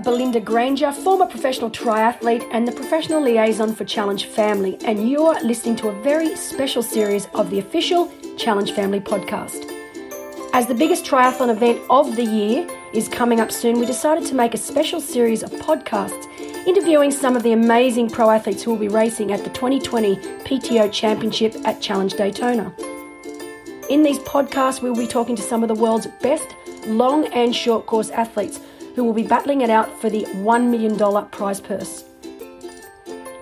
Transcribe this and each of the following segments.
Belinda Granger, former professional triathlete and the professional liaison for Challenge Family, and you're listening to a very special series of the official Challenge Family podcast. As the biggest triathlon event of the year is coming up soon, we decided to make a special series of podcasts interviewing some of the amazing pro athletes who will be racing at the 2020 PTO Championship at Challenge Daytona. In these podcasts, we'll be talking to some of the world's best long and short course athletes who will be battling it out for the $1 million prize purse.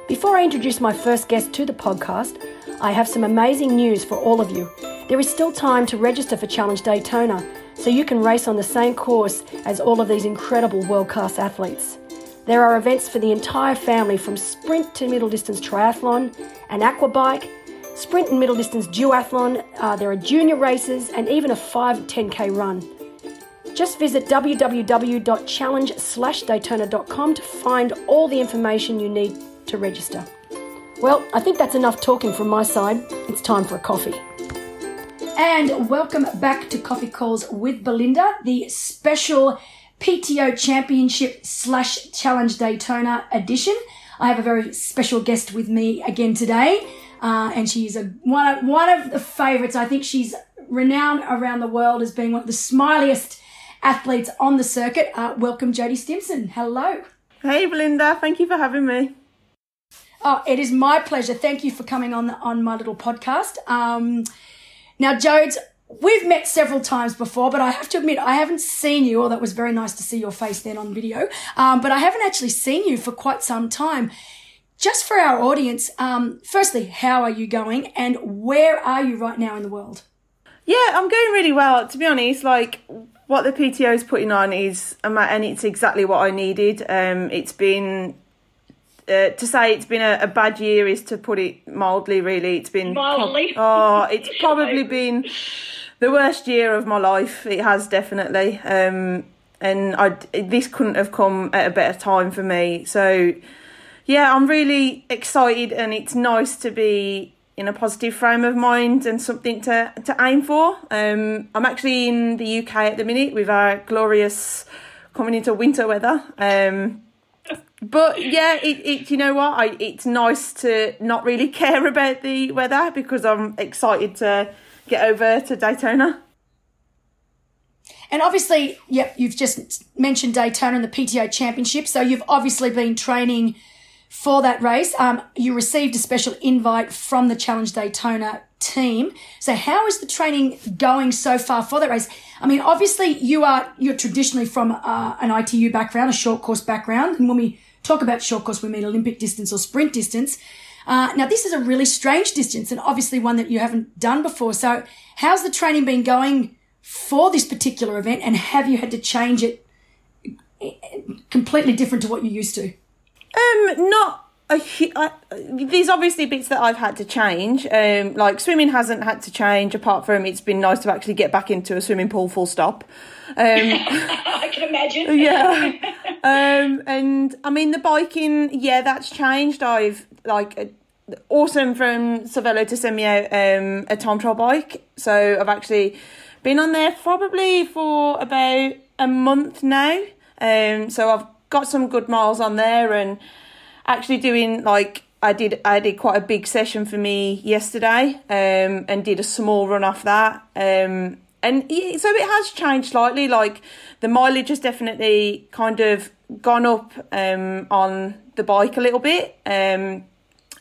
Before I introduce my first guest to the podcast, I have some amazing news for all of you. There is still time to register for Challenge Daytona so you can race on the same course as all of these incredible world class athletes. There are events for the entire family from sprint to middle distance triathlon, an aqua bike, sprint and middle distance duathlon, uh, there are junior races, and even a 5 10k run. Just visit www.challenge-daytona.com to find all the information you need to register. Well, I think that's enough talking from my side. It's time for a coffee. And welcome back to Coffee Calls with Belinda, the special PTO Championship slash Challenge Daytona edition. I have a very special guest with me again today, uh, and she's a one of, one of the favourites. I think she's renowned around the world as being one of the smiliest athletes on the circuit. Uh, welcome, Jodie Stimpson. Hello. Hey, Belinda. Thank you for having me. Oh, it is my pleasure. Thank you for coming on the, on my little podcast. Um, now, Jodes, we've met several times before, but I have to admit I haven't seen you. Although that was very nice to see your face then on video, um, but I haven't actually seen you for quite some time. Just for our audience, um, firstly, how are you going, and where are you right now in the world? Yeah, I'm going really well. To be honest, like what the PTO is putting on is, and it's exactly what I needed. Um, it's been uh, to say it's been a, a, bad year is to put it mildly. Really, it's been mildly. oh, it's probably been the worst year of my life. It has definitely, um, and I this couldn't have come at a better time for me. So, yeah, I'm really excited, and it's nice to be in a positive frame of mind and something to to aim for. Um, I'm actually in the UK at the minute with our glorious coming into winter weather. Um, but yeah, it, it you know what? I it's nice to not really care about the weather because I'm excited to get over to Daytona. And obviously, yep, you've just mentioned Daytona and the PTO Championship. So you've obviously been training for that race. Um, you received a special invite from the Challenge Daytona team. So how is the training going so far for that race? I mean, obviously you are you're traditionally from uh, an ITU background, a short course background, and when we talk about short course, we mean Olympic distance or sprint distance. Uh, now, this is a really strange distance and obviously one that you haven't done before. So, how's the training been going for this particular event and have you had to change it completely different to what you used to? Um, not a, I, there's obviously bits that I've had to change. Um, like swimming hasn't had to change, apart from it's been nice to actually get back into a swimming pool full stop. Um, I can imagine. Yeah. Um, and I mean the biking, yeah, that's changed. I've like uh, awesome from Cervelo to send me out um, a time trial bike. So I've actually been on there probably for about a month now. Um, so I've got some good miles on there and actually doing like I did I did quite a big session for me yesterday um, and did a small run off that. Um, and so it has changed slightly. Like the mileage has definitely kind of gone up um, on the bike a little bit. Um,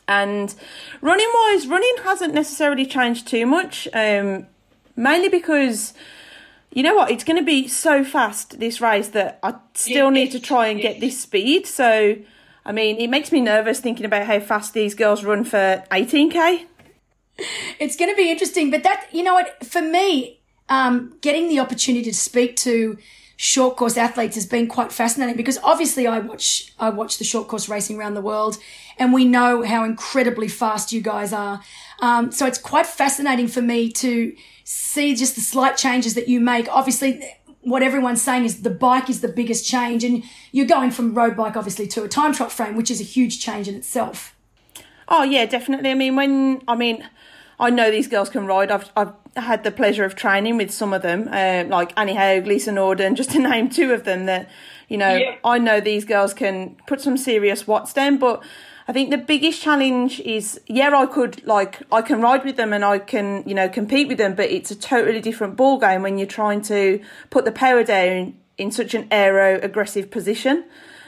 and running wise, running hasn't necessarily changed too much. Um, mainly because you know what, it's going to be so fast this race that I still need to try and get this speed. So, I mean, it makes me nervous thinking about how fast these girls run for 18k. It's going to be interesting, but that you know what, for me, um, getting the opportunity to speak to short course athletes has been quite fascinating because obviously I watch I watch the short course racing around the world, and we know how incredibly fast you guys are. Um, so it's quite fascinating for me to see just the slight changes that you make. Obviously, what everyone's saying is the bike is the biggest change, and you're going from road bike obviously to a time trial frame, which is a huge change in itself. Oh yeah, definitely. I mean, when I mean, I know these girls can ride. I've I've had the pleasure of training with some of them, uh, like Annie Haug, Lisa Norden, just to name two of them that, you know, Yeah. I know these girls can put some serious watts down, but I think the biggest challenge is, yeah, I could like I can ride with them and I can you know compete with them, but it's a totally different ball game when you're trying to put the power down in such an aero aggressive position.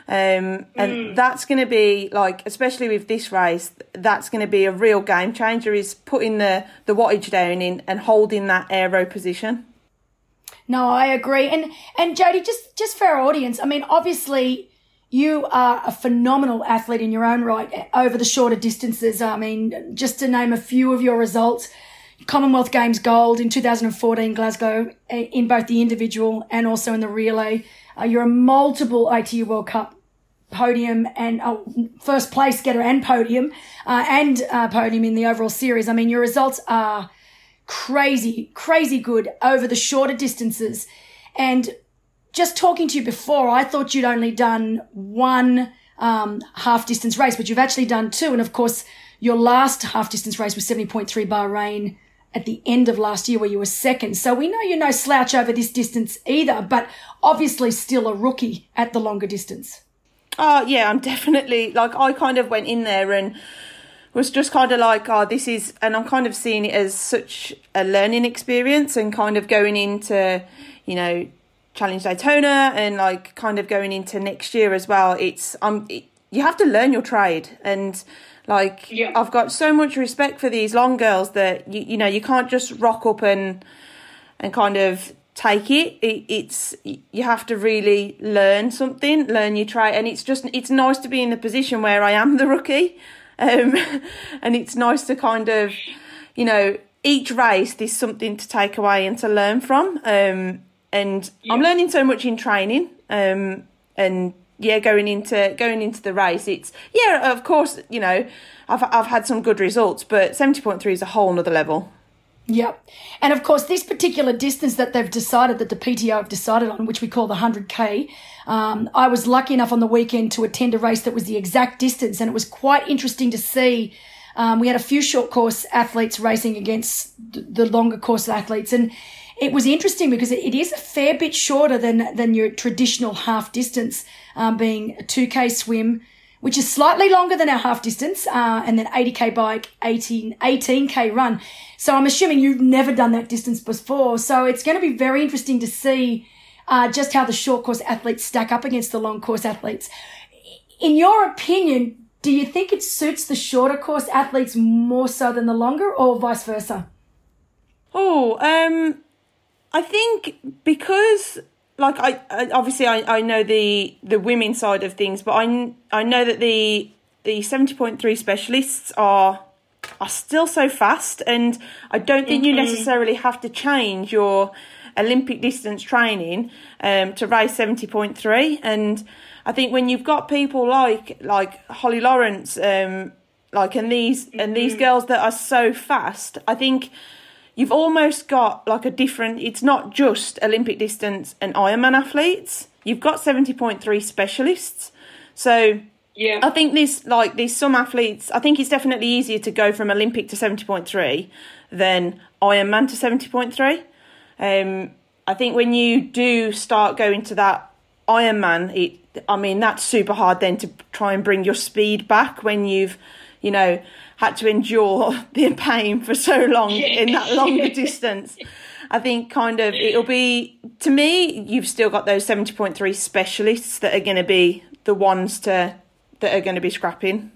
Um, and that's going to be like, especially with this race, that's going to be a real game changer. Is putting the the wattage down in and holding that aero position. No, I agree. And and Jody, just just for our audience, I mean, obviously you are a phenomenal athlete in your own right over the shorter distances. I mean, just to name a few of your results. Commonwealth Games gold in 2014 Glasgow eh, in both the individual and also in the relay. Uh, you're a multiple ITU World Cup podium and uh, first place getter and podium uh, and uh, podium in the overall series. I mean, your results are crazy, crazy good over the shorter distances. And just talking to you before, I thought you'd only done one um, half distance race, but you've actually done two. And of course, your last half distance race was 70.3 Bahrain at the end of last year where you were second. So we know you're no slouch over this distance either, but obviously still a rookie at the longer distance. Oh yeah, I'm definitely like I kind of went in there and was just kind of like, oh, this is, and I'm kind of seeing it as such a learning experience and kind of going into, you know, Challenge Daytona and like kind of going into next year as well. It's um, it, you have to learn your trade and. Like Yeah. I've got so much respect for these long girls that you you know you can't just rock up and and kind of take it. it. It's you have to really learn something, learn your trade, and it's just it's nice to be in the position where I am the rookie, um, and it's nice to kind of, you know, each race there's something to take away and to learn from, um, and I'm learning so much in training, um, and yeah, going into going into the race, it's yeah, of course, you know, I've I've had some good results, but seventy point three is a whole nother level. Yep. And of course, this particular distance that they've decided, that the PTO have decided on, which we call the 100K, um, I was lucky enough on the weekend to attend a race that was the exact distance. And it was quite interesting to see. Um, we had a few short course athletes racing against the longer course athletes. And it was interesting because it, it is a fair bit shorter than, than your traditional half distance, um, being a 2K swim, which is slightly longer than our half distance, uh, and then 80k bike, 18, 18k run. So I'm assuming you've never done that distance before. So it's going to be very interesting to see uh, just how the short course athletes stack up against the long course athletes. In your opinion, do you think it suits the shorter course athletes more so than the longer, or vice versa? Oh, um, I think because like I, I obviously I, I know the the women side of things, but I I know that the the seventy point three specialists are are still so fast, and I don't think you necessarily have to change your Olympic distance training um, to race seventy point three, and I think when you've got people like like Holly Lawrence, um, like and these and these girls that are so fast, I think you've almost got like a different it's not just olympic distance and ironman athletes. You've got 70.3 specialists. So Yeah. i think this like there's some athletes i think it's definitely easier to go from olympic to 70.3 than ironman to 70.3 um i think when you do start going to that ironman it i mean that's super hard then to try and bring your speed back when you've you know had to endure the pain for so long in that longer distance. I think kind of it'll be to me. You've still got those seventy point three specialists that are going to be the ones to that are going to be scrapping.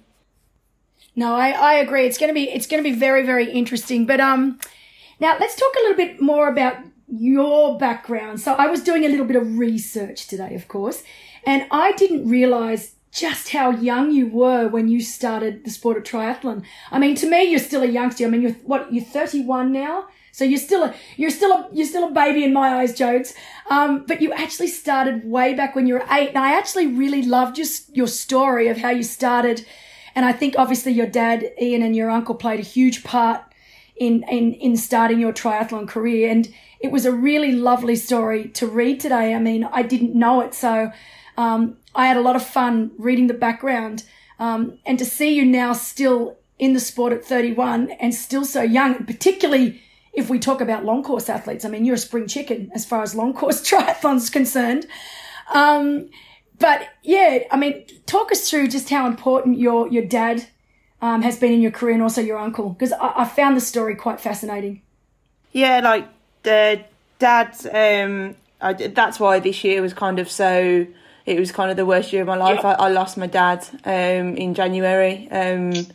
No, I, I agree. It's going to be it's going to be very very interesting. But um, now let's talk a little bit more about your background. So I was doing a little bit of research today, of course, and I didn't realize just how young you were when you started the sport of triathlon. I mean, to me, you're still a youngster. I mean, you're what? You're 31 now. So you're still a you're still a you're still a baby in my eyes, Jodes. Um, but you actually started way back when you were eight, and I actually really loved your your story of how you started. And I think obviously your dad, Ian, and your uncle played a huge part in, in, in starting your triathlon career. And it was a really lovely story to read today. I mean, I didn't know it. So, um, I had a lot of fun reading the background. Um, and to see you now still in the sport at 31 and still so young, particularly if we talk about long course athletes. I mean, you're a spring chicken as far as long course triathlon's concerned. Um, but yeah, I mean, talk us through just how important your your dad um, has been in your career and also your uncle because I, I found the story quite fascinating. Yeah, like the dad. Um, I, that's why this year was kind of so. It was kind of the worst year of my life. I, I, lost my dad um, in January, um,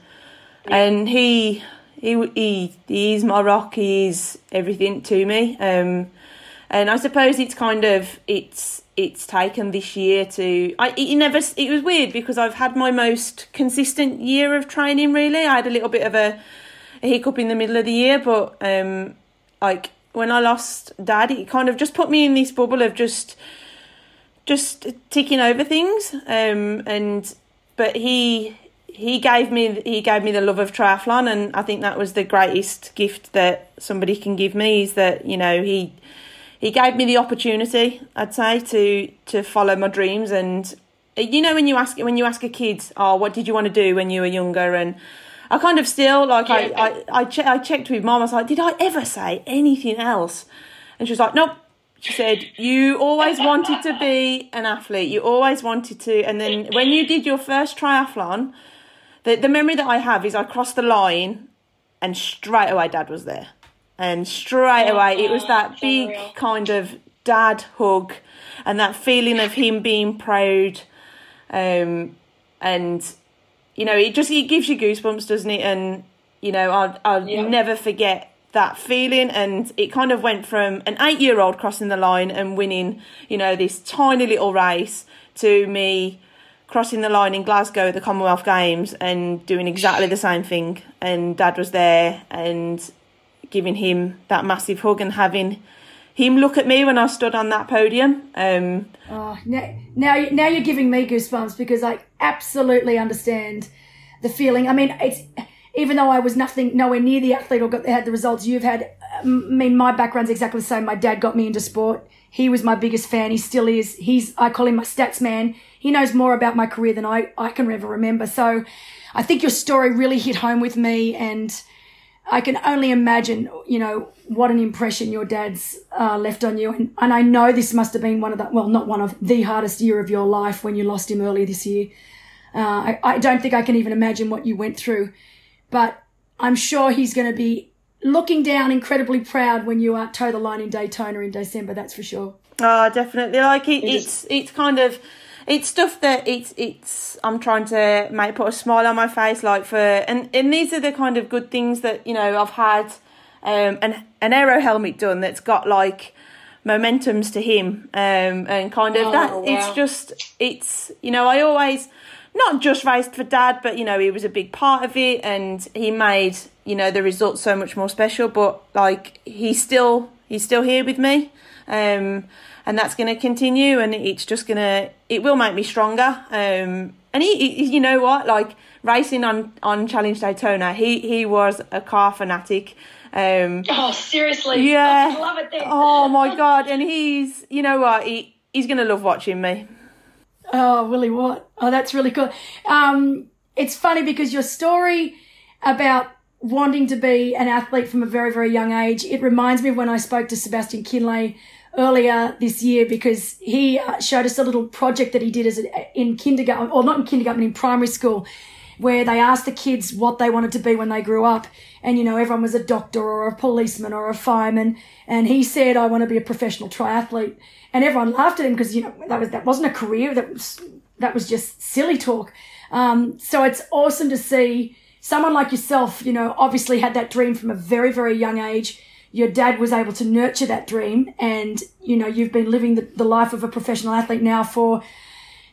and he he he he's my rock. He's everything to me. Um, and I suppose it's kind of it's it's taken this year to I it never it was weird because I've had my most consistent year of training really. I had a little bit of a, a hiccup in the middle of the year, but um like when I lost dad, it kind of just put me in this bubble of just just ticking over things. Um and but he he gave me he gave me the love of triathlon and I think that was the greatest gift that somebody can give me is that, you know, he he gave me the opportunity, I'd say, to to follow my dreams. And you know, when you ask when you ask a kid, "Oh, what did you want to do when you were younger?" and I kind of still like yeah. I I I, che- I checked with mom. I was like, "Did I ever say anything else?" And she was like, "Nope." She said, "You always wanted to be an athlete. You always wanted to." And then when you did your first triathlon, the the memory that I have is I crossed the line, and straight away, Dad was there and straight away it was that big kind of dad hug and that feeling of him being proud um, and you know it just it gives you goosebumps doesn't it and you know i'll, I'll yeah. never forget that feeling and it kind of went from an eight year old crossing the line and winning you know this tiny little race to me crossing the line in glasgow at the commonwealth games and doing exactly the same thing and dad was there and giving him that massive hug and having him look at me when I stood on that podium. Um, oh, now, now, now you're giving me goosebumps because I absolutely understand the feeling. I mean, it's even though I was nothing, nowhere near the athlete or got had the results you've had. I mean, my background's exactly the same. My dad got me into sport. He was my biggest fan. He still is. He's I call him my stats man. He knows more about my career than I I can ever remember. So, I think your story really hit home with me and I can only imagine, you know, what an impression your dad's uh, left on you. And, and I know this must have been one of the, well, not one of the hardest year of your life when you lost him earlier this year. Uh, I, I don't think I can even imagine what you went through, but I'm sure he's going to be looking down incredibly proud when you uh, toe the line in Daytona in December. That's for sure. Oh, definitely. Like it, it's, it's kind of, it's stuff that it's it's I'm trying to make put a smile on my face like for and and these are the kind of good things that you know I've had um an an aero helmet done that's got like momentums to him um and kind of oh, that wow. it's just it's you know I always not just raced for dad but you know he was a big part of it and he made you know the results so much more special but like he's still he's still here with me um and that's going to continue and it's just going to it will make me stronger um and he, he, you know what like racing on on challenge daytona he he was a car fanatic um oh seriously? Yeah. I love it then. oh my god and he's you know what he he's going to love watching me oh willie what? Oh that's really cool um it's funny because your story about wanting to be an athlete from a very very young age it reminds me of when i spoke to sebastian Kienle earlier this year because he uh, showed us a little project that he did as a, in kindergarten, or not in kindergarten, in primary school, where they asked the kids what they wanted to be when they grew up. And, you know, everyone was a doctor or a policeman or a fireman. And he said, I want to be a professional triathlete. And everyone laughed at him because, you know, that was, that wasn't a career. That was, that was just silly talk. Um, so it's awesome to see someone like yourself, you know, obviously had that dream from a very, very young age your dad was able to nurture that dream and you know you've been living the, the life of a professional athlete now for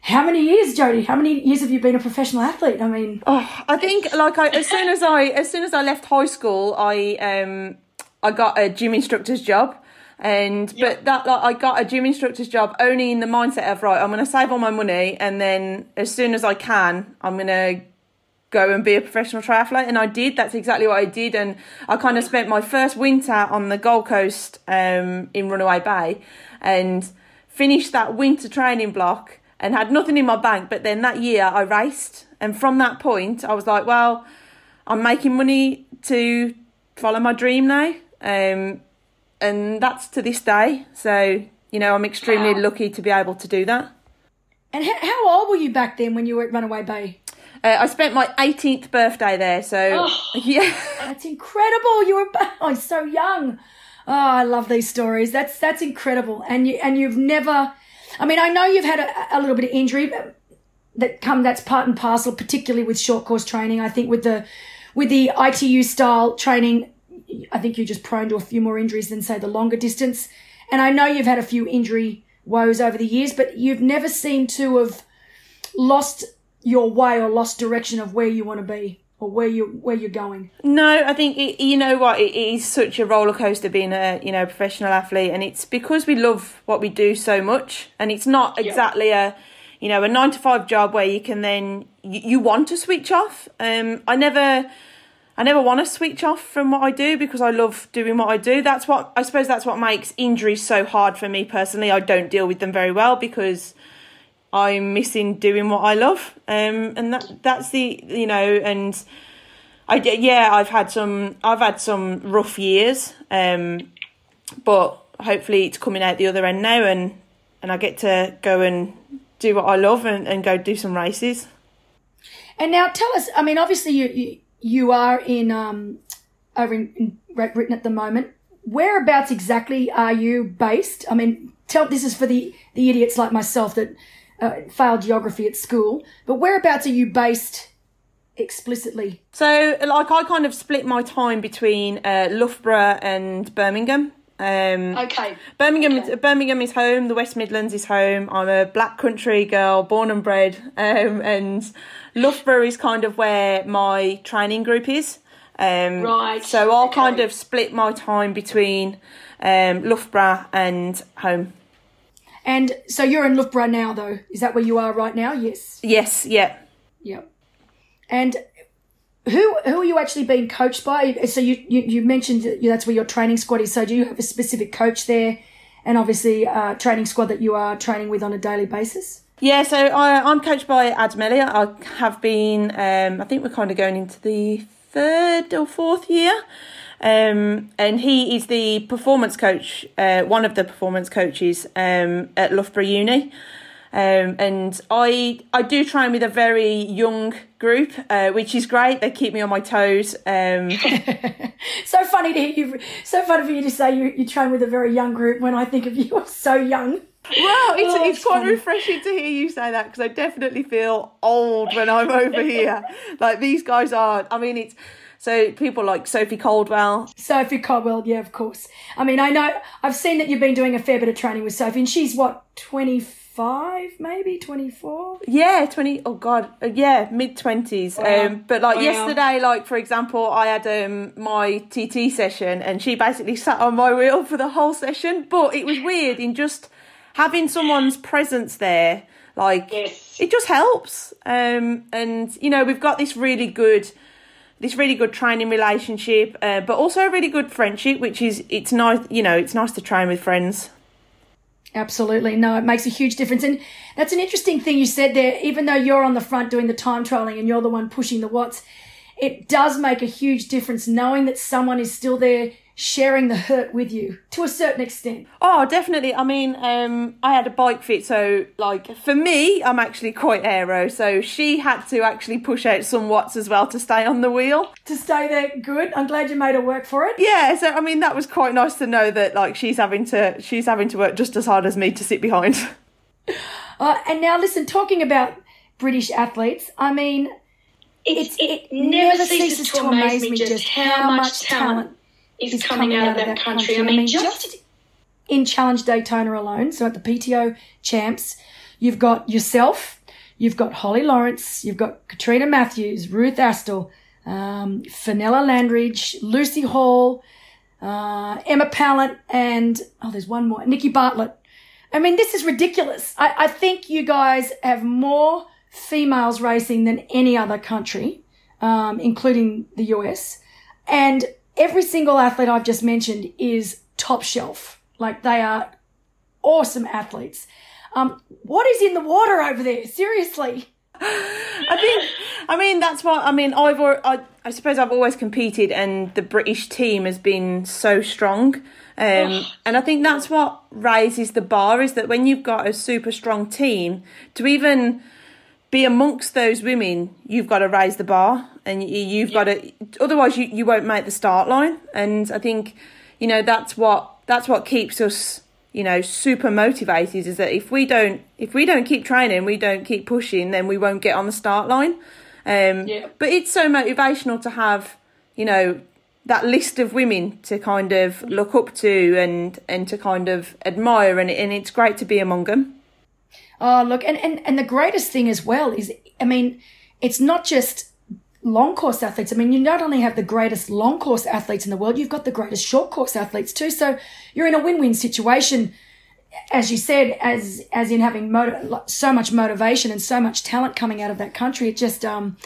how many years jody? How many years have you been a professional athlete? I mean oh i think like I, as soon as i as soon as i left high school i um i got a gym instructor's job. And but that like I got a gym instructor's job only in the mindset of right I'm going to save all my money and then as soon as I can I'm going to go and be a professional triathlete. And I did that's exactly what I did. And I kind of spent my first winter on the Gold Coast um, in Runaway Bay and finished that winter training block and had nothing in my bank but then that year I raced and from that point I was like well I'm making money to follow my dream now um, and that's to this day so you know I'm extremely wow. lucky to be able to do that And how, old were you back then when you were at Runaway Bay? Uh, I spent my 18th birthday there, so oh, yeah, that's incredible. You were oh, so young. Oh, I love these stories. That's that's incredible. And you and you've never. I mean, I know you've had a, a little bit of injury uh, that come. That's part and parcel, particularly with short course training. I think with the with the ITU style training, I think you're just prone to a few more injuries than say the longer distance. And I know you've had a few injury woes over the years, but you've never seemed to have lost your way or lost direction of where you want to be or where you where you're going. No, I think it, you know what it is such a roller coaster being a you know professional athlete, and it's because we love what we do so much, and it's not exactly a you know a nine to five job where you can then you, you want to switch off. Um, I never. I never want to switch off from what I do because I love doing what I do. That's what I suppose that's what makes injuries so hard for me personally. I don't deal with them very well because I'm missing doing what I love. Um, and that that's the you know, and I yeah, I've had some I've had some rough years. Um, but hopefully it's coming out the other end now, and and I get to go and do what I love and, and go do some races. And now tell us, I mean, obviously you you, you are in um over in, in Great Britain at the moment. Whereabouts exactly are you based? I mean, tell this is for the the idiots like myself that uh, failed geography at school. But whereabouts are you based explicitly? So, like, I kind of split my time between uh, Loughborough and Birmingham. Um, okay. Birmingham, okay. Birmingham is home. The West Midlands is home. I'm a black country girl, born and bred, um, and Loughborough is kind of where my training group is. Um, right. So I'll okay. kind of split my time between um, Loughborough and home. And so you're in Loughborough now, though. Is that where you are right now? Yes. Yes. Yeah. Yep. And who who are you actually being coached by? So you you, you mentioned that that's where your training squad is. So do you have a specific coach there, and obviously a training squad that you are training with on a daily basis? Yeah, so I, am coached by Adam Elliott. I have been. Um, I think we're kind of going into the third or fourth year. Um, and he is the performance coach, uh, one of the performance coaches um, at Loughborough Uni. Um, and I I do train with a very young group, uh, which is great. They keep me on my toes. Um, so funny to hear you. So funny for you to say you, you train with a very young group when I think of you as so young. Well, it's, oh, it's quite funny. refreshing to hear you say that because I definitely feel old when I'm over here. Like these guys are. I mean, it's so people like Sophie Coldwell. Sophie Coldwell, yeah, of course. I mean, I know I've seen that you've been doing a fair bit of training with Sophie, and she's what twenty five, maybe twenty four. Yeah, twenty. Oh God, uh, yeah, mid twenties. Wow. Um, but like wow. yesterday, like for example, I had um my TT session, and she basically sat on my wheel for the whole session. But it was weird in just having someone's presence there. Like yes. it just helps. Um, and you know we've got this really good this really good training relationship, uh, but also a really good friendship, which is it's nice. You know, it's nice to train with friends. Absolutely. No, it makes a huge difference. And that's an interesting thing you said there. Even though you're on the front doing the time trialing and you're the one pushing the watts, it does make a huge difference knowing that someone is still there sharing the hurt with you to a certain extent. Oh, definitely. I mean, um, I had a bike fit, so like for me, I'm actually quite aero. So she had to actually push out some watts as well to stay on the wheel. To stay there, good. I'm glad you made her work for it. Yeah. So I mean, that was quite nice to know that like she's having to she's having to work just as hard as me to sit behind. Uh, and now listen, talking about British athletes, I mean. It's, it, it never ceases to amaze me just how much talent is, is coming, coming, out, of that, that country. country. I mean, just in Challenge Daytona alone, so at the PTO champs, you've got yourself, you've got Holly Lawrence, you've got Katrina Matthews, Ruth Astle, um, Fenella Langridge, Lucy Hall, uh, Emma Pallant, and oh, there's one more, Nikki Bartlett. I mean, this is ridiculous. I, I think you guys have more females racing than any other country, um, including the US. And every single athlete I've just mentioned is top shelf. Like they are awesome athletes. Um, what is in the water over there? Seriously. I think, I mean, that's what, I mean, I've, I, I suppose I've always competed and the British team has been so strong. Um. And I think that's what raises the bar is that when you've got a super strong team, to even be amongst those women, you've got to raise the bar and you've yeah. got to, otherwise you, you won't make the start line. And I think, you know, that's what, that's what keeps us, you know, super motivated is that if we don't, if we don't keep training, we don't keep pushing, then we won't get on the start line. Um, yeah. But it's so motivational to have, you know, that list of women to kind of look up to and and to kind of admire, and and it's great to be among them. Oh, look, and, and, and the greatest thing as well is, I mean, it's not just long course athletes. I mean, you not only have the greatest long course athletes in the world, you've got the greatest short course athletes too. So you're in a win-win situation, as you said, as as in having motiv- so much motivation and so much talent coming out of that country. It just um,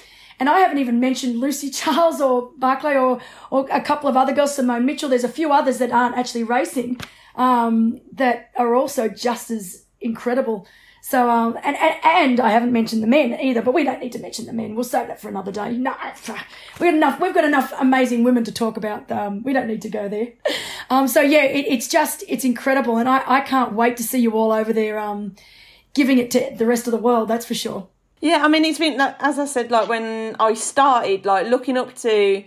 and I haven't even mentioned Lucy Charles or Barclay or or a couple of other girls, Simone Mitchell. There's a few others that aren't actually racing um, that are also just as incredible. So, um, and, and, and I haven't mentioned the men either, but we don't need to mention the men. We'll save that for another day. No, we got enough, we've got enough amazing women to talk about. Um, we don't need to go there. Um, so yeah, it, it's just, it's incredible. And I, I can't wait to see you all over there, um, giving it to the rest of the world. That's for sure. Yeah. I mean, it's been, as I said, like when I started, like looking up to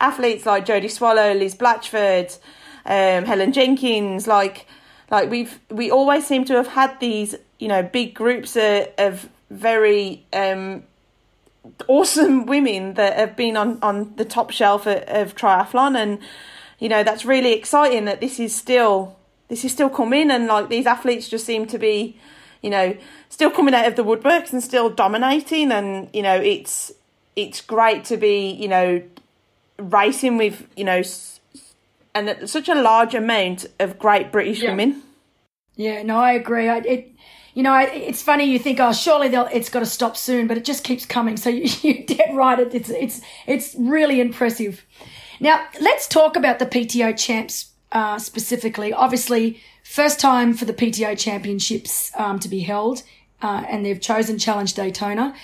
athletes like Jodie Swallow, Liz Blatchford, um, Helen Jenkins, like, like we've, we always seem to have had these you know big groups of, of very um, awesome women that have been on, on the top shelf of, of triathlon. And you know that's really exciting that this is still this is still coming. And like these athletes just seem to be you know still coming out of the woodworks and still dominating. And you know it's it's great to be you know racing with you know and such a large amount of great british yeah. women. Yeah no i agree. I, it you know, it's funny. You think, oh, surely it's got to stop soon, but it just keeps coming. So you, are dead right. It's it's it's really impressive. Now let's talk about the PTO champs uh, specifically. Obviously, first time for the PTO championships um, to be held, uh, and they've chosen Challenge Daytona.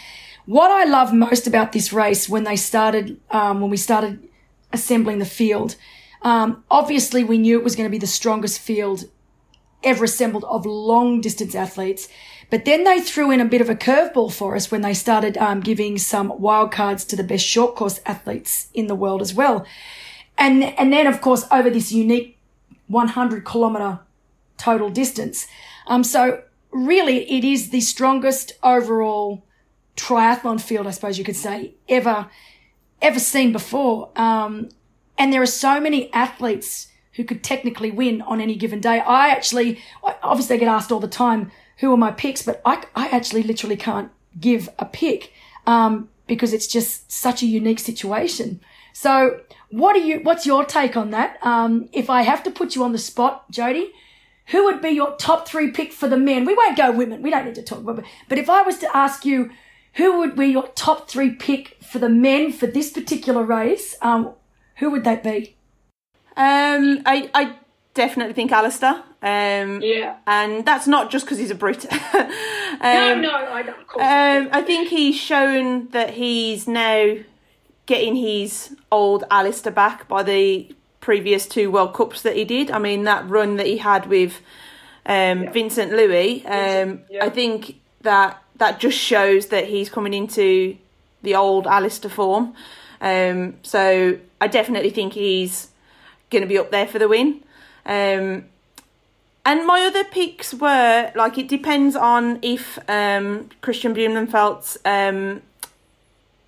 What I love most about this race when they started, um, when we started assembling the field, um, obviously we knew it was going to be the strongest field ever assembled of long distance athletes. But then they threw in a bit of a curveball for us when they started um, giving some wildcards to the best short course athletes in the world as well. And, and then, of course, over this unique 100 kilometer total distance. Um, so really, it is the strongest overall triathlon field, I suppose you could say, ever, ever seen before. Um, and there are so many athletes who could technically win on any given day. I actually, obviously I get asked all the time, who are my picks, but I, I actually literally can't give a pick, um, because it's just such a unique situation. So what are you, what's your take on that? Um, if I have to put you on the spot, Jody, who would be your top three pick for the men? We won't go women. We don't need to talk about it. But if I was to ask you, who would be your top three pick for the men for this particular race? Um, who would that be? Um, I I definitely think Alistair. Um, yeah. And that's not just because he's a Brit. um, no, no, I don't. Um, I think he's shown that he's now getting his old Alistair back by the previous two World Cups that he did. I mean, that run that he had with um, yeah. Vincent Luis, um, yeah. I think that that just shows that he's coming into the old Alistair form. Um, so I definitely think he's going to be up there for the win. Um, and my other picks were like it depends on if um, Kristian Blummenfelt's um,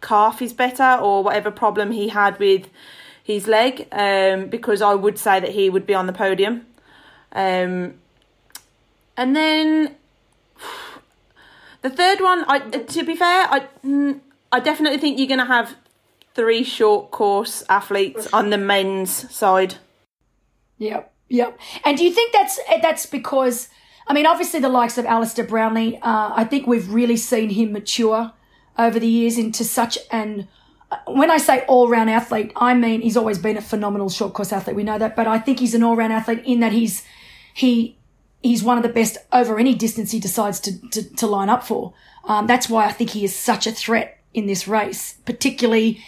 calf is better or whatever problem he had with his leg, um, because I would say that he would be on the podium. Um, and then the third one, I to be fair, I mm, I definitely think you're going to have three short course athletes on the men's side. Yep, yep. And do you think that's that's because I mean, obviously the likes of Alistair Brownlee, uh, I think we've really seen him mature over the years into such an when I say all round athlete, I mean he's always been a phenomenal short course athlete. We know that, but I think he's an all round athlete in that he's he he's one of the best over any distance he decides to to, to line up for. Um, that's why I think he is such a threat in this race, particularly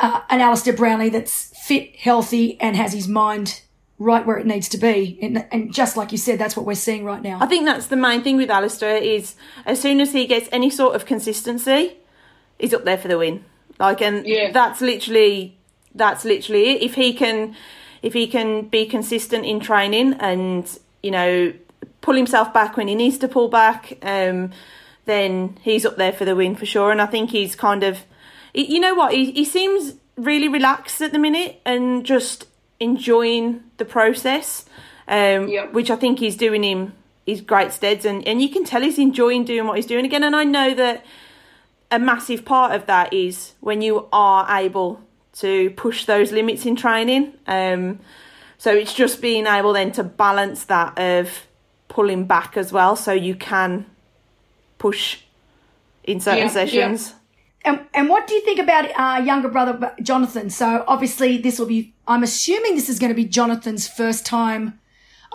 uh, an Alistair Brownlee that's fit, healthy, and has his mind right where it needs to be. And, and just like you said, that's what we're seeing right now. I think that's the main thing with Alistair is as soon as he gets any sort of consistency, he's up there for the win. Like, and Yeah. that's literally that's literally it. If he can, if he can be consistent in training and you know pull himself back when he needs to pull back, um, then he's up there for the win for sure. And I think he's kind of, y- you know what, he he seems really relaxed at the minute and just enjoying the process, um, Yeah. which I think he's doing him his great steads, and and you can tell he's enjoying doing what he's doing again. And I know that a massive part of that is when you are able to push those limits in training. Um, so it's just being able then to balance that of pulling back as well, so you can push in certain Yeah, yeah. And, and what do you think about uh, younger brother Jonathan? So obviously this will be, I'm assuming this is going to be Jonathan's first time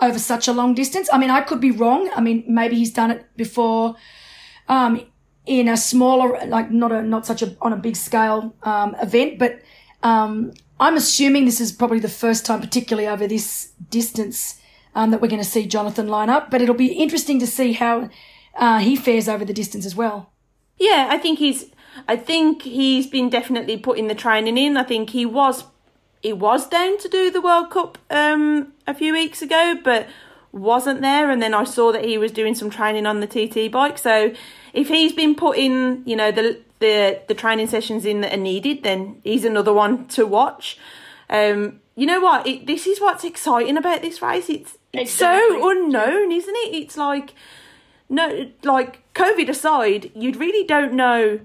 over such a long distance. I mean, I could be wrong. I mean, maybe he's done it before, um, in a smaller, like not a, not such a, on a big scale, um, event, but, um, I'm assuming this is probably the first time, particularly over this distance, um, that we're going to see Jonathan line up, but it'll be interesting to see how, uh, he fares over the distance as well. Yeah, I think he's. I think he's been definitely putting the training in. I think he was. He was down to do the World Cup um, a few weeks ago, but wasn't there. And then I saw that he was doing some training on the TT bike. So if he's been putting, you know, the the the training sessions in that are needed, then he's another one to watch. Um, you know what? It, this is what's exciting about this race. It's it's Exactly. so unknown, isn't it? It's like no, like COVID aside, you really don't know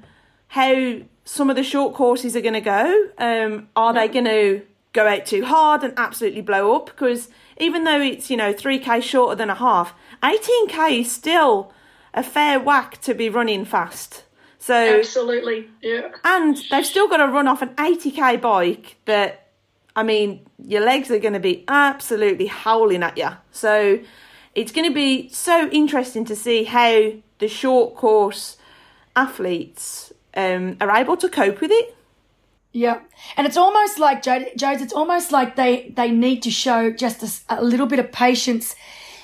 how some of the short courses are going to go. Um, are they going to go out too hard and absolutely blow up? Because even though it's you know three k shorter than a half, eighteen k is still a fair whack to be running fast. So Absolutely. Yeah. and they've still got to run off an 80k bike that, I mean, your legs are going to be absolutely howling at you. So it's going to be so interesting to see how the short course athletes um, are able to cope with it. Yeah, and it's almost like Jode, Jodes. It's almost like they they need to show just a little bit of patience,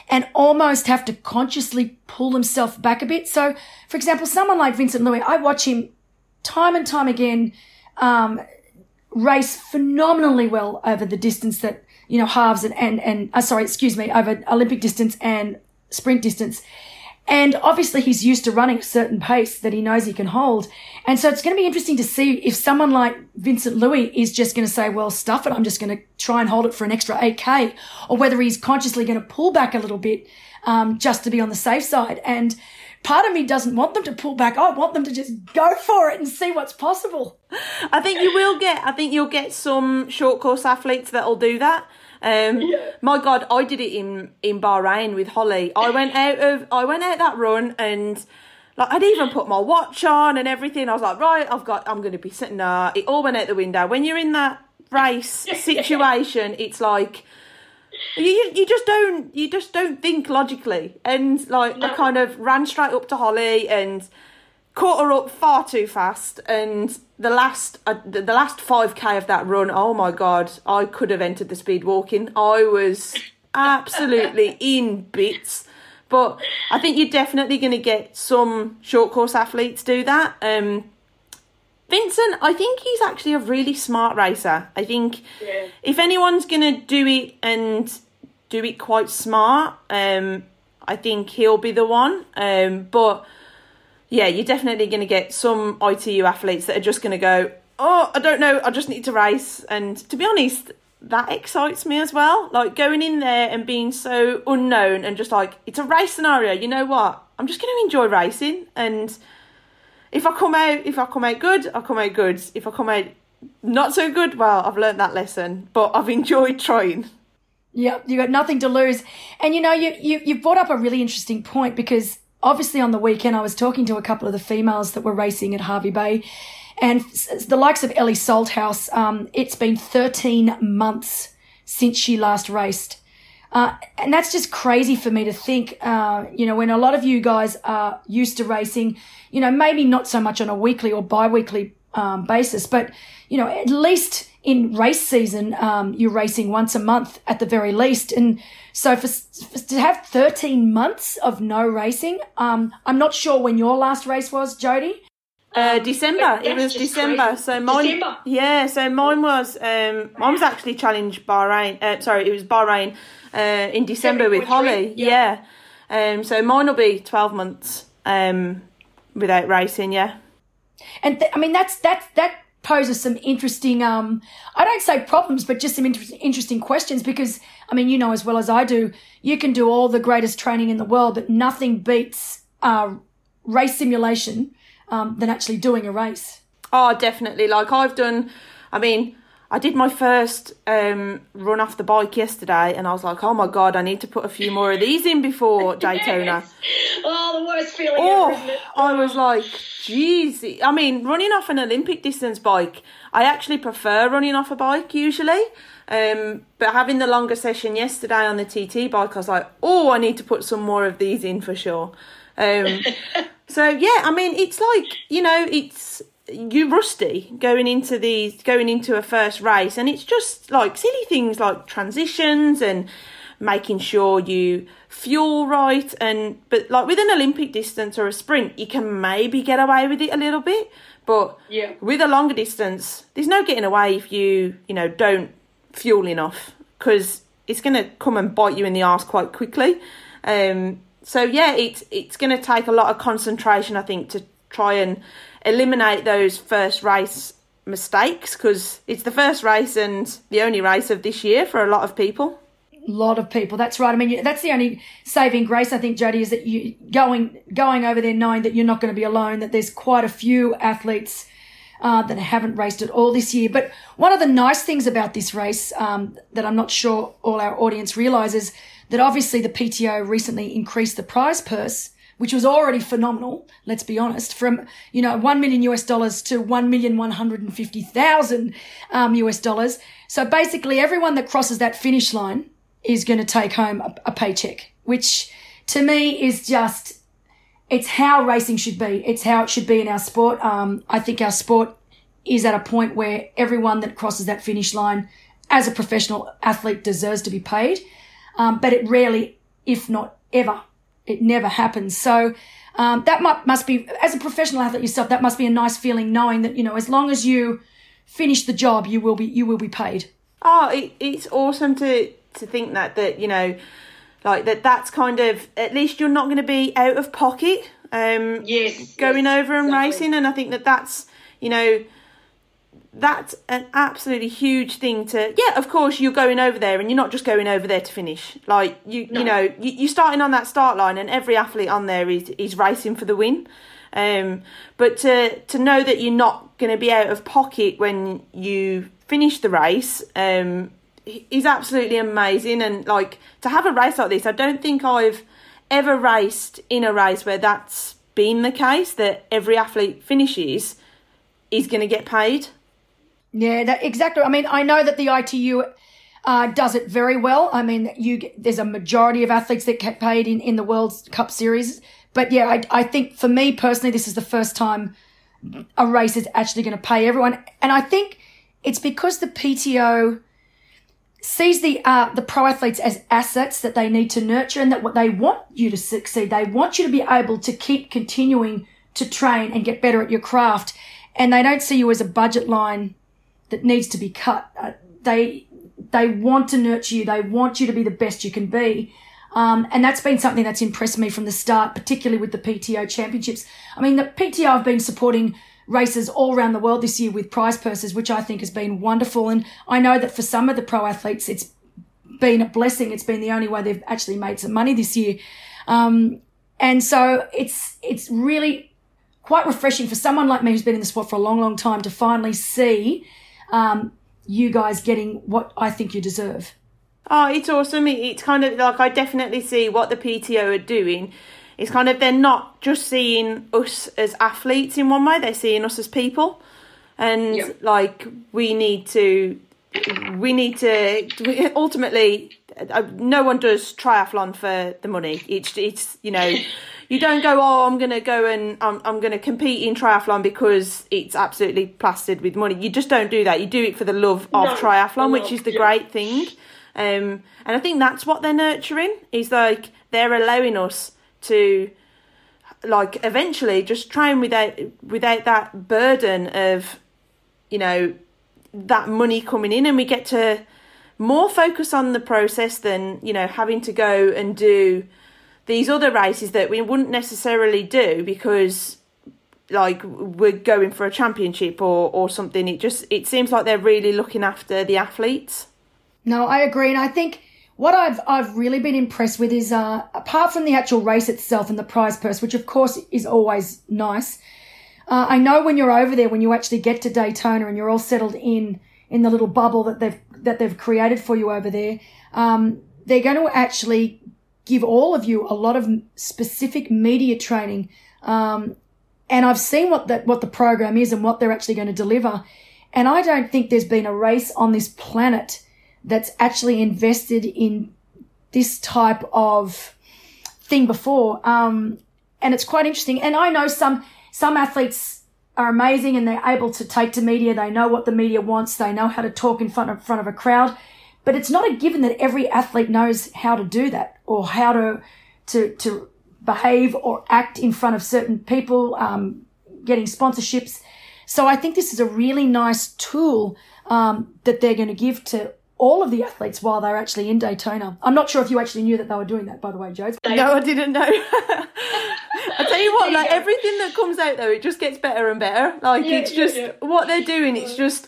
and almost have to consciously pull themselves back a bit. So, for example, someone like Vincent Luis, I watch him time and time again um, race phenomenally well over the distance that you know halves and and, and uh, sorry, excuse me, over Olympic distance and sprint distance. And obviously he's used to running a certain pace that he knows he can hold. And so it's going to be interesting to see if someone like Vincent Luis is just going to say, well, stuff it. I'm just going to try and hold it for an extra 8K or whether he's consciously going to pull back a little bit, um, just to be on the safe side. And part of me doesn't want them to pull back. I want them to just go for it and see what's possible. I think you will get. I think you'll get some short course athletes that'll do that. Um, My God, I did it in in Bahrain with Holly. I went out of I went out that run and like I'd even put my watch on and everything. I was like, right, I've got. I'm going to be sitting there. It all went out the window. When you're in that race situation, it's like. You, you you just don't you just don't think logically and like I kind of ran straight up to Holly and caught her up far too fast and the last uh, the last 5k of that run oh my god i could have entered the speed walking i was absolutely in bits but i think you're definitely going to get some short course athletes do that um Vincent, I think he's actually a really smart racer. I think Yeah. if anyone's gonna do it and do it quite smart, um, I think he'll be the one. Um, but yeah, you're definitely gonna get some ITU athletes that are just gonna go, oh, I don't know, I just need to race. And to be honest, that excites me as well. Like going in there and being so unknown and just like it's a race scenario. You know what? I'm just gonna enjoy racing and if I come out, if I come out good, I come out good. If I come out not so good, well, I've learned that lesson, but I've enjoyed trying. Yeah, you got nothing to lose. And you know, you, you, you brought up a really interesting point because obviously on the weekend I was talking to a couple of the females that were racing at Hervey Bay and the likes of Ellie Salthouse, um, it's been 13 months since she last raced. Uh, and that's just crazy for me to think, uh, you know, when a lot of you guys are used to racing, you know, maybe not so much on a weekly or bi-weekly um, basis. But you know, at least in race season, um, you're racing once a month at the very least. And so for, for to have 13 months of no racing, um, I'm not sure when your last race was, Jodie. Uh, December. It was December. Crazy. So mine. December. Yeah. So mine was. Um, mine was actually challenged Bahrain. Uh, sorry, it was Bahrain. Uh, in December with Holly. Yeah. Yeah. Um. So mine will be twelve months. Um. Without racing. Yeah. And th- I mean, that's that's that poses some interesting. Um, I don't say problems, but just some inter- interesting questions because I mean, you know as well as I do, you can do all the greatest training in the world, but nothing beats uh, race simulation um, than actually doing a race. Oh, definitely. Like I've done. I mean, I did my first um, run off the bike yesterday, and I was like, "Oh my god, I need to put a few more of these in before Daytona." Oh, the worst feeling Oh, ever, isn't? I was like, "Jeez!" I mean, running off an Olympic distance bike, I actually prefer running off a bike usually. Um, but having the longer session yesterday on the TT bike, I was like, "Oh, I need to put some more of these in for sure." Um, so yeah, I mean, it's like you know, it's you rusty going into these going into a first race, and it's just like silly things like transitions and making sure you fuel right and but like with an Olympic distance or a sprint, you can maybe get away with it a little bit, but Yeah. with a longer distance, there's no getting away if you you know don't fuel enough because it's going to come and bite you in the ass quite quickly. Um, so yeah, it's it's going to take a lot of concentration, I think, to try and eliminate those first race mistakes because it's the first race and the only race of this year for a lot of people. A lot of people. That's right. I mean, that's the only saving grace I think, Jodie, is that you going going over there knowing that you're not going to be alone. That there's quite a few athletes uh, that haven't raced at all this year. But one of the nice things about this race um, that I'm not sure all our audience realizes that obviously the PTO recently increased the prize purse. Which was already phenomenal, let's be honest, from, you know, 1 million US dollars to 1,150,000 um, US dollars. So basically everyone that crosses that finish line is going to take home a, a paycheck, which to me is just, it's how racing should be. It's how it should be in our sport. Um, I think our sport is at a point where everyone that crosses that finish line as a professional athlete deserves to be paid. Um, but it rarely, if not ever, it never happens. So, um, that mu- must be, as a professional athlete yourself, that must be a nice feeling knowing that, you know, as long as you finish the job, you will be, you will be paid. Oh, it, it's awesome to to think that that you know, like that. That's kind of at least you're not going to be out of pocket. Um, Yes. going yes, over and exactly. racing, and I think that that's you know that's an absolutely huge thing to yeah of course you're going over there and you're not just going over there to finish. Like you No. you know you, you're starting on that start line and every athlete on there is is racing for the win. Um but to to know that you're not going to be out of pocket when you finish the race um is absolutely amazing. And like to have a race like this i don't think i've ever raced in a race where that's been the case that every athlete finishes is going to get paid Yeah, that exactly. I mean, I know that the ITU uh, does it very well. I mean, you get- there's a majority of athletes that get paid in, in the World Cup Series. But yeah, I, I think for me personally, this is the first time a race is actually going to pay everyone, and I think it's because the PTO sees the uh, the pro athletes as assets that they need to nurture, and that what they want you to succeed. They want you to be able to keep continuing to train and get better at your craft, and they don't see you as a budget line that needs to be cut. Uh, they they want to nurture you. They want you to be the best you can be. Um, and that's been something that's impressed me from the start, particularly with the PTO championships. I mean, the PTO have been supporting races all around the world this year with prize purses, which I think has been wonderful. And I know that for some of the pro athletes, it's been a blessing. It's been the only way they've actually made some money this year. Um, and so it's, it's really quite refreshing for someone like me who's been in the sport for a long, long time to finally see, um, you guys getting what I think you deserve. Oh, it's awesome. It's kind of like I definitely see what the PTO are doing. It's kind of they're not just seeing us as athletes in one way; they're seeing us as people, and Yeah. like we need to, we need to we- ultimately. uh, No one does triathlon for the money. It's it's you know, you don't go, oh, I'm going to go and I'm, I'm going to compete in triathlon because it's absolutely plastered with money. You just don't do that. You do it for the love of no, triathlon, which is the yeah. great thing. Um, and I think that's what they're nurturing is like they're allowing us to like eventually just train without without that burden of you know that money coming in and we get to more focus on the process than you know having to go and do these other races that we wouldn't necessarily do because like we're going for a championship or or something. It just it seems like they're really looking after the athletes. No i agree. And i think what i've i've really been impressed with is uh apart from the actual race itself and the prize purse which of course is always nice uh, i know when you're over there when you actually get to daytona and you're all settled in in the little bubble that they've that they've created for you over there um, they're going to actually give all of you a lot of specific media training. Um, and I've seen what that, what the program is and what they're actually going to deliver. And I don't think there's been a race on this planet that's actually invested in this type of thing before. Um, and it's quite interesting. And I know some, some athletes are amazing and they're able to take to media. They know what the media wants. They know how to talk in front of, front of a crowd. But it's not a given that every athlete knows how to do that or how to, to, to behave or act in front of certain people, um, getting sponsorships. So I think this is a really nice tool, um, that they're going to give to all of the athletes while they're actually in Daytona. I'm not sure if you actually knew that they were doing that, by the way, Joe. No, I didn't know. I tell you what, like everything that comes out though, it just gets better and better. Like yeah, it's just yeah, yeah. what they're doing. It's just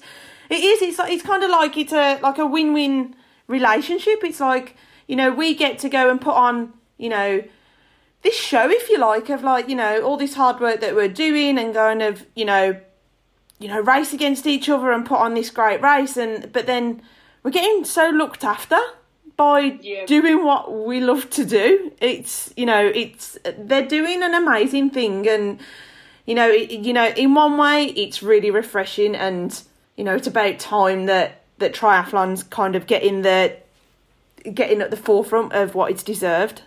it is. It's like it's kind of like it's a like a win-win relationship. It's like you know we get to go and put on you know this show, if you like, of like you know all this hard work that we're doing and going of you know you know race against each other and put on this great race and but then we're getting so looked after by yeah. doing what we love to do. It's you know it's they're doing an amazing thing and you know it, you know in one way it's really refreshing and you know, it's about time that that triathlon's kind of getting the getting at the forefront of what it's deserved.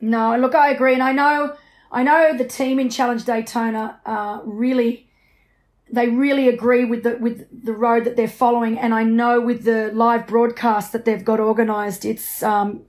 No, look, I agree, and I know, I know the team in Challenge Daytona uh, really, they really agree with the with the road that they're following, and I know with the live broadcast that they've got organised, it's um,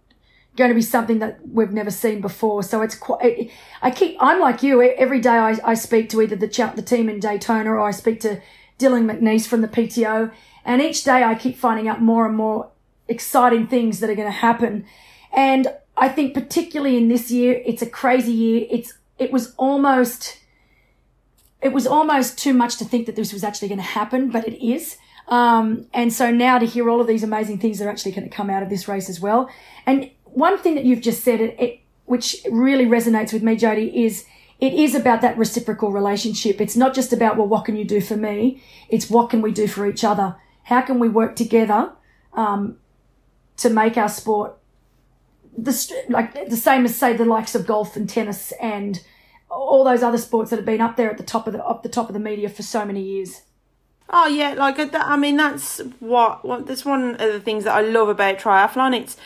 going to be something that we've never seen before. So it's quite. I keep. I'm like you. Every day I, I speak to either the the team in Daytona or I speak to Dylan McNeese from the PTO. And each day I keep finding out more and more exciting things that are going to happen. And I think particularly in this year, it's a crazy year. It's, it was almost, it was almost too much to think that this was actually going to happen, but it is. Um, and so now to hear all of these amazing things that are actually going to come out of this race as well. And one thing that you've just said, it, it which really resonates with me, Jodie, is it is about that reciprocal relationship. It's not just about, well, what can you do for me? It's what can we do for each other? How can we work together um, to make our sport the like the same as say the likes of golf and tennis and all those other sports that have been up there at the top of the up the top of the media for so many years. Oh yeah, like I mean that's what, what that's one of the things that I love about triathlon. It's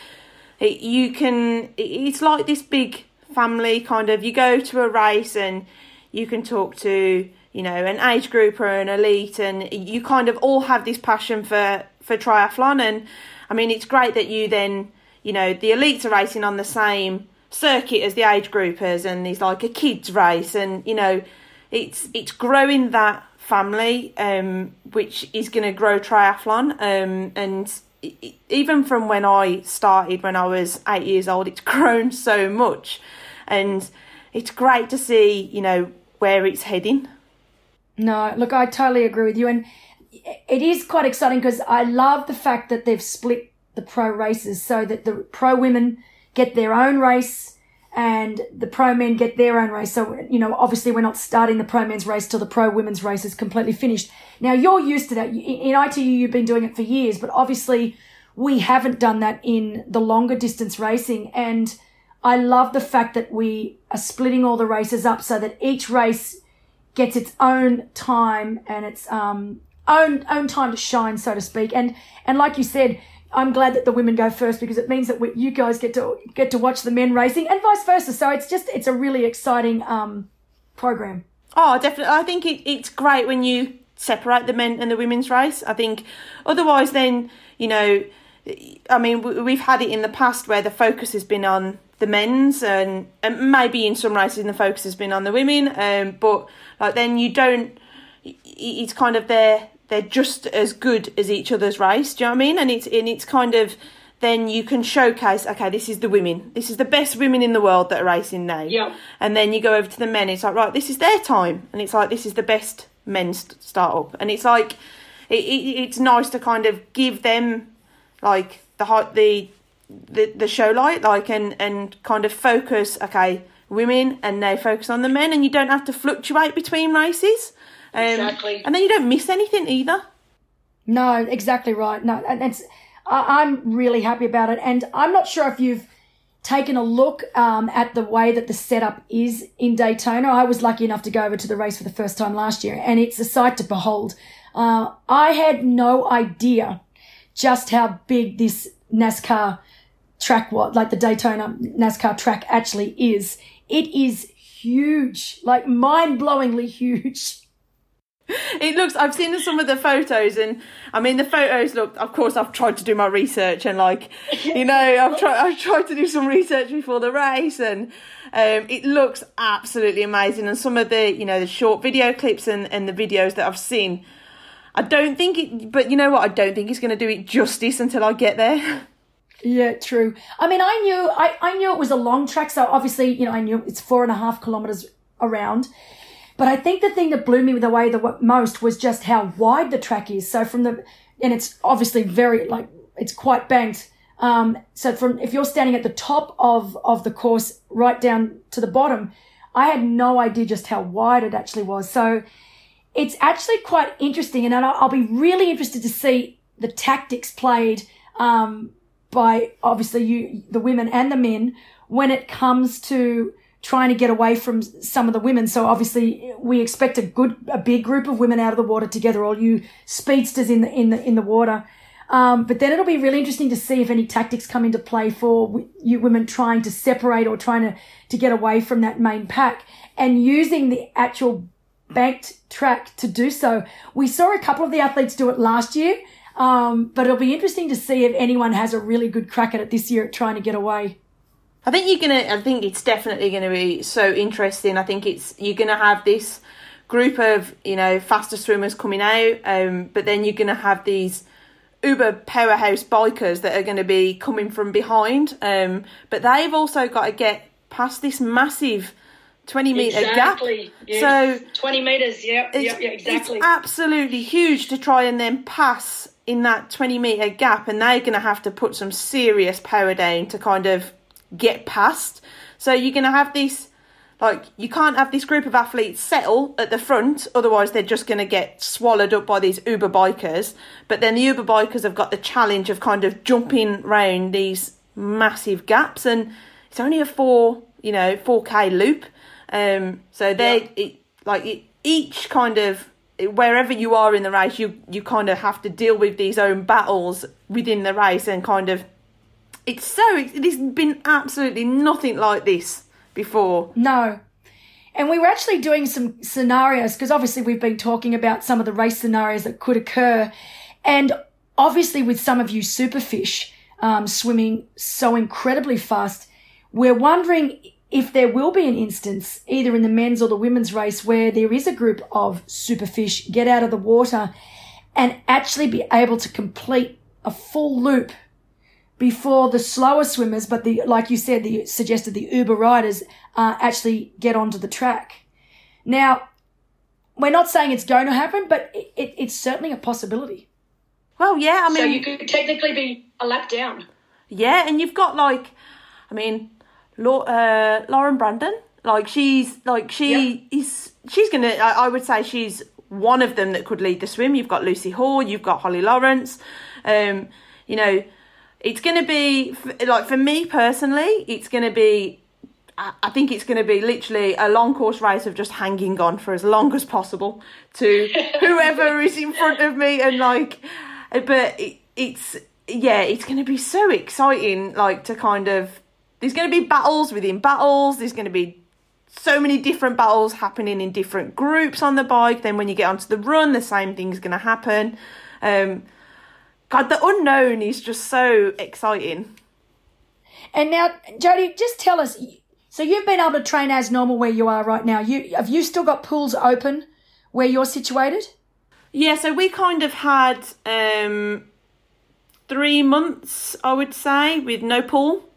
it, you can it's like this big family kind of you go to a race and you can talk to you know an age group or an elite and you kind of all have this passion for for triathlon and i mean it's great that you then you know the elites are racing on the same circuit as the age groupers and there's like a kids race and you know it's it's growing that family um which is going to grow triathlon um and even from when I started when I was eight years old, it's grown so much and it's great to see you know where it's heading. No, look, I totally agree with you, and it is quite exciting because I love the fact that they've split the pro races so that the pro women get their own race and the pro men get their own race. So, you know, obviously we're not starting the pro men's race till the pro women's race is completely finished. Now you're used to that. In ITU, you've been doing it for years, but obviously we haven't done that in the longer distance racing. And I love the fact that we are splitting all the races up so that each race gets its own time and its um, own own time to shine, so to speak. And and like you said, I'm glad that the women go first because it means that we, you guys get to get to watch the men racing and vice versa. So it's just it's a really exciting um, program. Oh, definitely. I think it, it's great when you separate the men and the women's race. I think otherwise, then you know, I mean, we've had it in the past where the focus has been on the men's and, and maybe in some races the focus has been on the women. Um, but like then you don't. It's kind of they're they're just as good as each other's race. Do you know what I mean? And it's and it's kind of then you can showcase, okay, this is the women. This is the best women in the world that are racing now. Yeah. And then you go over to the men. It's like, right, this is their time. And it's like, this is the best men's startup. And it's like, it, it, it's nice to kind of give them, like, the the the, the show light, like, and, and kind of focus, okay, women, and they focus on the men. And you don't have to fluctuate between races. Um, exactly. And then you don't miss anything either. No, exactly right. No, and it's I'm really happy about it. And I'm not sure if you've taken a look um, at the way that the setup is in Daytona. I was lucky enough to go over to the race for the first time last year, and it's a sight to behold. Uh, I had no idea just how big this NASCAR track was, like the Daytona NASCAR track actually is. It is huge, like mind blowingly huge. It looks i've seen some of the photos and i mean the photos look of course i've tried to do my research and like you know i've tried i've tried to do some research before the race and um, it looks absolutely amazing. And some of the you know the short video clips and, and the videos that i've seen i don't think it but you know what? I don't think it's going to do it justice until i get there. Yeah true. I mean i knew I, I knew it was a long track so obviously you know i knew it's four and a half kilometers around but I think the thing that blew me away the most was just how wide the track is. So from the, and it's obviously very like it's quite banked. Um, so from if you're standing at the top of of the course right down to the bottom, I had no idea just how wide it actually was. So it's actually quite interesting, and I'll, I'll be really interested to see the tactics played um, by obviously you, the women and the men, when it comes to trying to get away from some of the women. So obviously we expect a good, a big group of women out of the water together, all you speedsters in the, in the, in the water. Um, but then it'll be really interesting to see if any tactics come into play for you women trying to separate or trying to, to get away from that main pack and using the actual banked track to do so. We saw a couple of the athletes do it last year. Um, but it'll be interesting to see if anyone has a really good crack at it this year at trying to get away. I think you're gonna. I think it's definitely going to be so interesting. I think it's you're going to have this group of you know faster swimmers coming out, um, but then you're going to have these uber powerhouse bikers that are going to be coming from behind. Um, but they've also got to get past this massive. 20 meter exactly. gap. Yes. So 20 meters, yeah, yeah, yeah, exactly. It's absolutely huge to try and then pass in that 20 meter gap, and they're going to have to put some serious power down to kind of get past. So you're going to have this, like, you can't have this group of athletes settle at the front, otherwise they're just going to get swallowed up by these Uber bikers. But then the Uber bikers have got the challenge of kind of jumping round these massive gaps, and it's only a four, you know, 4K loop. Um, so they, yeah. it, like, it, each kind of wherever you are in the race, you you kind of have to deal with these own battles within the race and kind of it's so it has been absolutely nothing like this before. No. And we were actually doing some scenarios because obviously we've been talking about some of the race scenarios that could occur. And obviously, with some of you superfish um, swimming so incredibly fast, we're wondering if there will be an instance, either in the men's or the women's race, where there is a group of superfish get out of the water and actually be able to complete a full loop before the slower swimmers, but the, like you said, the suggested the Uber riders, uh, actually get onto the track. Now, we're not saying it's going to happen, but it, it, it's certainly a possibility. Well, yeah, I mean, so you could technically be a lap down. Yeah, and you've got like, I mean, uh, Lauren Brandon, like she's like she yep. is she's gonna. I, I, would say she's one of them that could lead the swim. You've got Lucy Hall, you've got Holly Lawrence. Um, you know, it's going to be like for me personally, it's going to be. I think it's going to be literally a long course race of just hanging on for as long as possible to whoever is in front of me, and like, but it, it's yeah, it's going to be so exciting. Like to kind of there's going to be battles within battles. There's going to be so many different battles happening in different groups on the bike. Then when you get onto the run, the same thing's going to happen. Um, God, the unknown is just so exciting. And now, Jodie, just tell us. So you've been able to train as normal where you are right now. You have you still got pools open where you're situated? Yeah, so we kind of had um, three months, I would say, with no pool.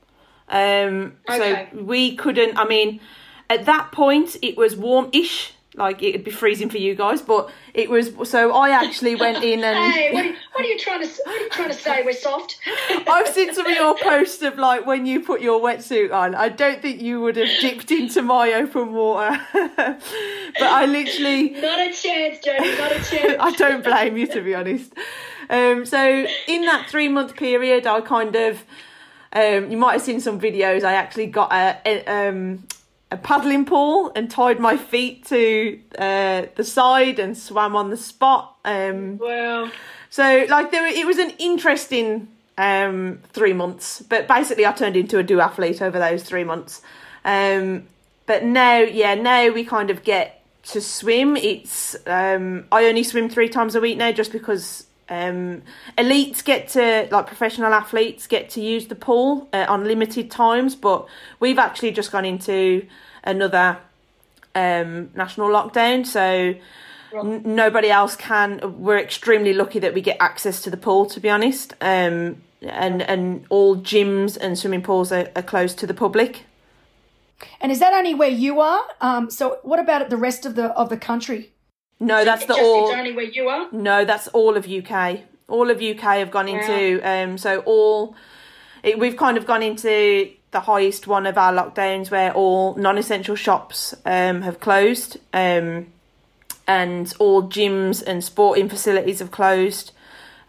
Um, okay. So we couldn't. I mean, at that point, it was warm-ish like it'd be freezing for you guys, but it was. So I actually went in and. hey, what are, you, what are you trying to? What are you trying to say? We're soft. I've seen some of your posts of like when you put your wetsuit on. I don't think you would have dipped into my open water, but I literally. Not a chance, Jodie. Not a chance. I don't blame you to be honest. Um, so in that three month period, I kind of. Um, you might have seen some videos. I actually got a, a um, a paddling pool and tied my feet to uh, the side and swam on the spot. Um, wow. So, like, there, it was an interesting um, three months, but basically, I turned into a duathlete over those three months. Um, but now, yeah, now we kind of get to swim. It's um, I only swim three times a week now, just because um, elites get to like professional athletes get to use the pool uh, on limited times, but we've actually just gone into another um, national lockdown, so n- nobody else can. We're extremely lucky that we get access to the pool, to be honest. Um, and and all gyms and swimming pools are, are closed to the public. And is that only where you are? Um, so what about the rest of the of the country? No, that's the all. Only where you are. No, that's all of UK. All of UK have gone into. Um, so all, it, we've kind of gone into the highest one of our lockdowns where all non-essential shops um have closed. Um, and all gyms and sporting facilities have closed.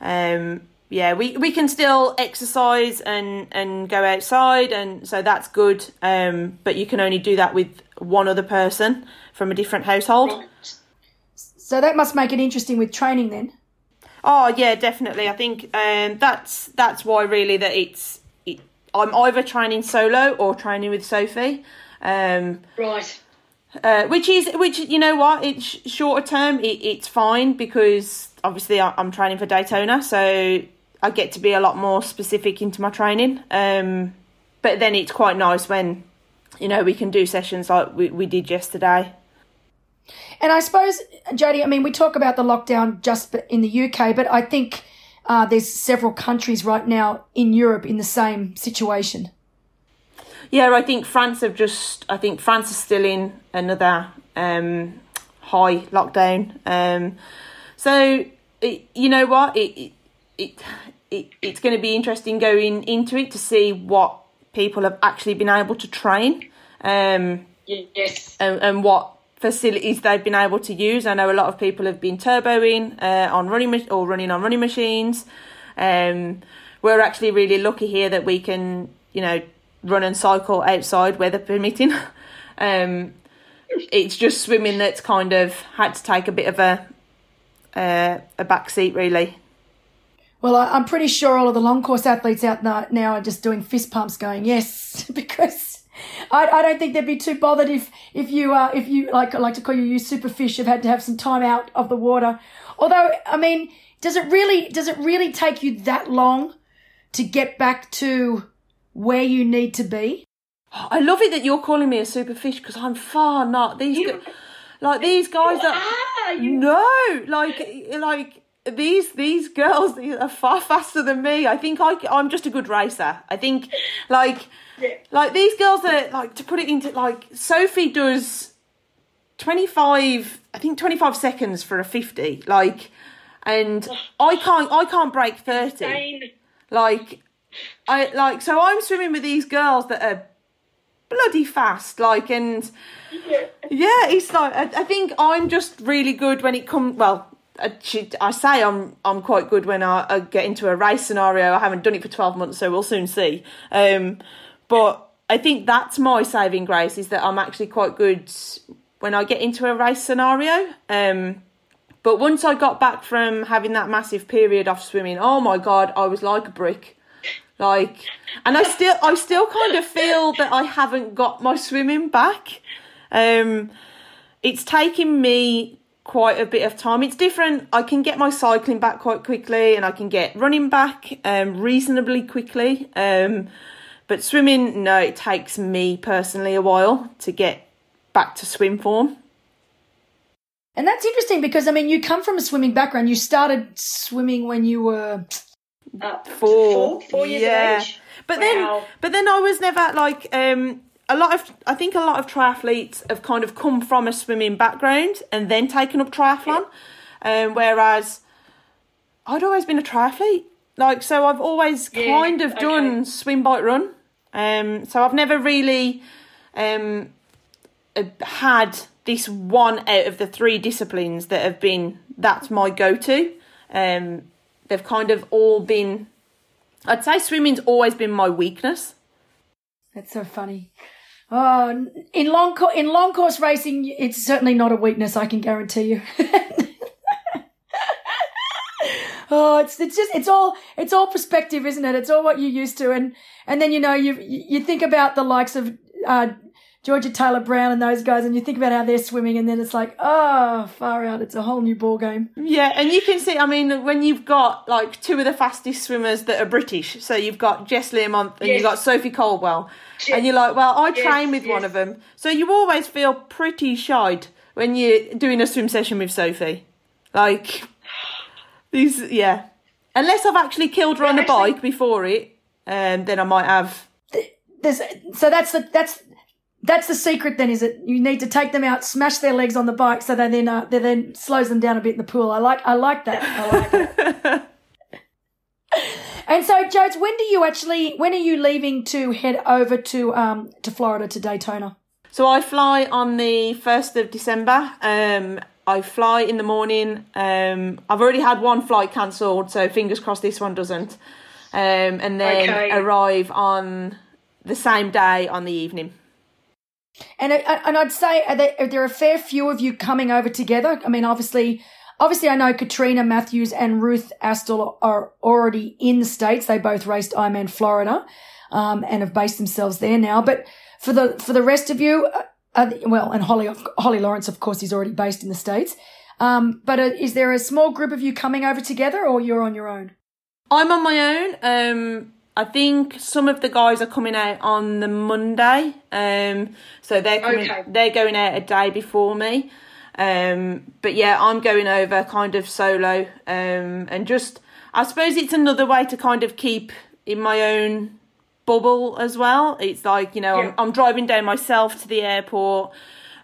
Um, yeah, we, we can still exercise and, and go outside, and so that's good. Um, but you can only do that with one other person from a different household. Right. So that must make it interesting with training then. Oh yeah, definitely. I think um, that's that's why really that it's it, I'm either training solo or training with Sophie. Um, right. Uh, which is which you know what it's shorter term it, it's fine because obviously I'm training for Daytona so I get to be a lot more specific into my training um, but then it's quite nice when you know we can do sessions like we, we did yesterday and I suppose, Jodie, I mean, we talk about the lockdown just in the UK, but I think uh, there's several countries right now in Europe in the same situation. Yeah, I think France have just. I think France is still in another um, high lockdown. Um, so it, you know what it it, it it's going to be interesting going into it to see what people have actually been able to train. Um, yes. And, and what facilities they've been able to use. I know a lot of people have been turboing uh, on running or running on running machines. Um, we're actually really lucky here that we can, you know, run and cycle outside, weather permitting. um, it's just swimming that's kind of had to take a bit of a uh, a back seat, really. Well, I'm pretty sure all of the long course athletes out now are just doing fist pumps, going yes, because I, I don't think they'd be too bothered if if you uh, if you like I like to call you you super fish have had to have some time out of the water. Although I mean, does it really does it really take you that long to get back to where you need to be? I love it that you're calling me a super fish because I'm far not these you, like these guys that you, no like like these these girls are far faster than me. I think I I'm just a good racer. I think like like these girls are like to put it into like Sophie does 25 I think 25 seconds for a 50 like and I can't I can't break 30 like I like so I'm swimming with these girls that are bloody fast like and yeah, yeah it's like I, I think I'm just really good when it comes well I, she, I say I'm I'm quite good when I, I, get into a race scenario. I haven't done it for twelve months, so we'll soon see. Um, but I think that's my saving grace is that I'm actually quite good when I get into a race scenario. Um, But once I got back from having that massive period off swimming, oh my god, I was like a brick. Like, and I still, I still kind of feel that I haven't got my swimming back. Um, it's taking me quite a bit of time. It's different. I can get my cycling back quite quickly, and I can get running back um, reasonably quickly. Um, but swimming, no, it takes me personally a while to get back to swim form. And that's interesting because I mean, you come from a swimming background. You started swimming when you were uh, four, four years yeah. age. But wow. then, but then I was never like um, a lot of. I think a lot of triathletes have kind of come from a swimming background and then taken up triathlon, yeah. um, whereas I'd always been a triathlete. Like so, I've always yeah, kind of done swim, bike, run. Um, so I've never really um, uh, had this one out of the three disciplines that have been that's my go-to. Um, they've kind of all been. I'd say swimming's always been my weakness. That's so funny. Oh, in long in long course racing, it's certainly not a weakness. I can guarantee you. oh, it's it's just it's all it's all perspective, isn't it? It's all what you're used to, and and then you know you you think about the likes of uh, Georgia Taylor Brown and those guys, and you think about how they're swimming, and then it's like, oh, far out. It's a whole new ball game. Yeah, and you can see. I mean, when you've got like two of the fastest swimmers that are British, so you've got Jess Learmonth and yes. you've got Sophie Coldwell, yes. and you're like, well, I train yes, with one of them, so you always feel pretty shy when you're doing a swim session with Sophie. Like these, yeah. Unless I've actually killed her on a bike before it, um, then I might have. There's, so that's the that's that's the secret then is it you need to take them out smash their legs on the bike so they then uh, they then slows them down a bit in the pool i like i like that i like that and so jodes when do you actually when are you leaving to head over to um to florida to daytona so i fly on the 1st of december um i fly in the morning um i've already had one flight cancelled so fingers crossed this one doesn't um and then okay. arrive on the same day on the evening and and I'd say are there, are there a fair few of you coming over together? I mean, obviously, obviously, I know Katrina Matthews and Ruth Astle are already in the states. They both raced Ironman Florida, um, and have based themselves there now. But for the for the rest of you, uh, well, and Holly Holly Lawrence, of course, is already based in the states. Um, but uh, is there a small group of you coming over together, or you're on your own? I'm on my own. Um, I think some of the guys are coming out on the Monday. Um, so they're coming, okay. they're going out a day before me. Um, but yeah, I'm going over kind of solo. Um, and just, I suppose it's another way to kind of keep in my own bubble as well. It's like, you know, yeah. I'm, I'm, driving down myself to the airport.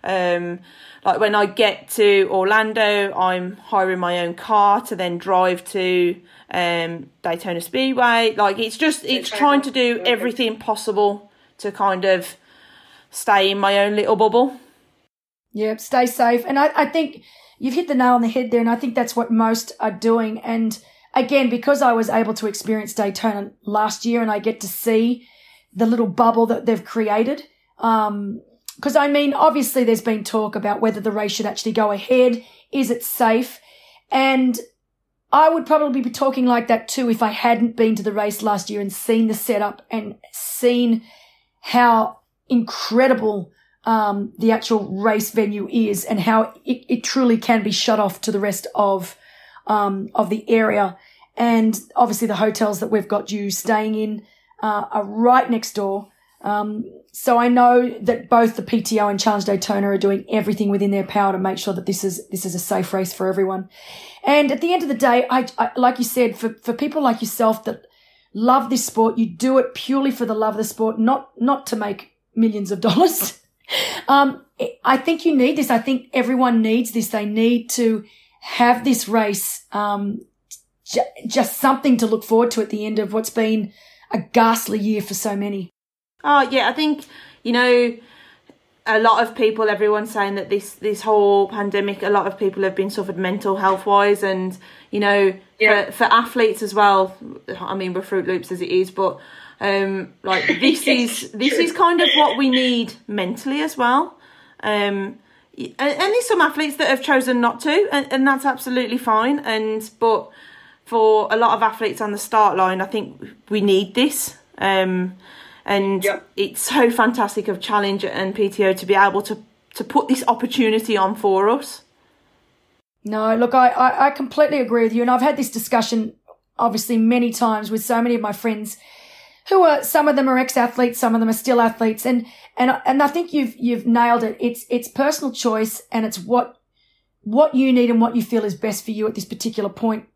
Um, like when I get to Orlando, I'm hiring my own car to then drive to um, Daytona Speedway. Like it's just it's trying to do everything possible to kind of stay in my own little bubble. Yeah, stay safe. And I, I think you've hit the nail on the head there, and I think that's what most are doing. And again, because I was able to experience Daytona last year and I get to see the little bubble that they've created. Um, because I mean, obviously there's been talk about whether the race should actually go ahead. Is it safe? And I would probably be talking like that too if I hadn't been to the race last year and seen the setup and seen how incredible um, the actual race venue is and how it, it, truly can be shut off to the rest of um, of the area. And obviously, the hotels that we've got you staying in uh, are right next door. Um, so I know that both the PTO and Challenge Daytona are doing everything within their power to make sure that this is this is a safe race for everyone. And at the end of the day, I, I like you said, for for people like yourself that love this sport, you do it purely for the love of the sport, not not to make millions of dollars. um, I think you need this. I think everyone needs this. They need to have this race, um, j- just something to look forward to at the end of what's been a ghastly year for so many. Oh yeah, I think you know a lot of people, everyone's saying that this this whole pandemic, a lot of people have been suffered mental health wise, and you know yeah. for for athletes as well. I mean, we're Fruit Loops as it is, but um, like this is this is kind of what we need mentally as well. Um, and, and there's some athletes that have chosen not to, and, and that's absolutely fine. And but for a lot of athletes on the start line, I think we need this. Um, and yep. it's so fantastic of Challenge and PTO to be able to to put this opportunity on for us. No, look, I, I, I completely agree with you, and I've had this discussion obviously many times with so many of my friends who are some of them are ex-athletes, some of them are still athletes, and and and I think you've you've nailed it. It's it's personal choice, and it's what what you need and what you feel is best for you at this particular point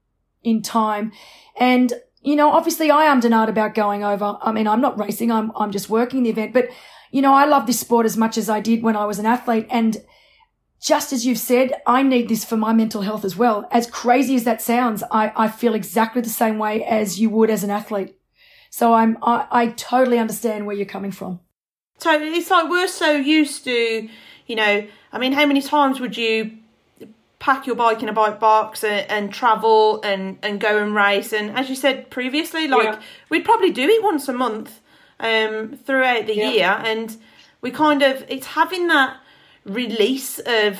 in time. And you know, obviously, I am denied about going over. I mean, I'm not racing; I'm I'm just working the event. But you know, I love this sport as much as I did when I was an athlete, and just as you've said, I need this for my mental health as well. As crazy as that sounds, I, I feel exactly the same way as you would as an athlete. So I'm I, I totally understand where you're coming from. Totally. It's like we're so used to, you know, I mean, how many times would you pack your bike in a bike box and, and travel and, and go and race? And as you said previously, like yeah. we'd probably do it once a month um, throughout the yeah. year. And we kind of, it's having that release of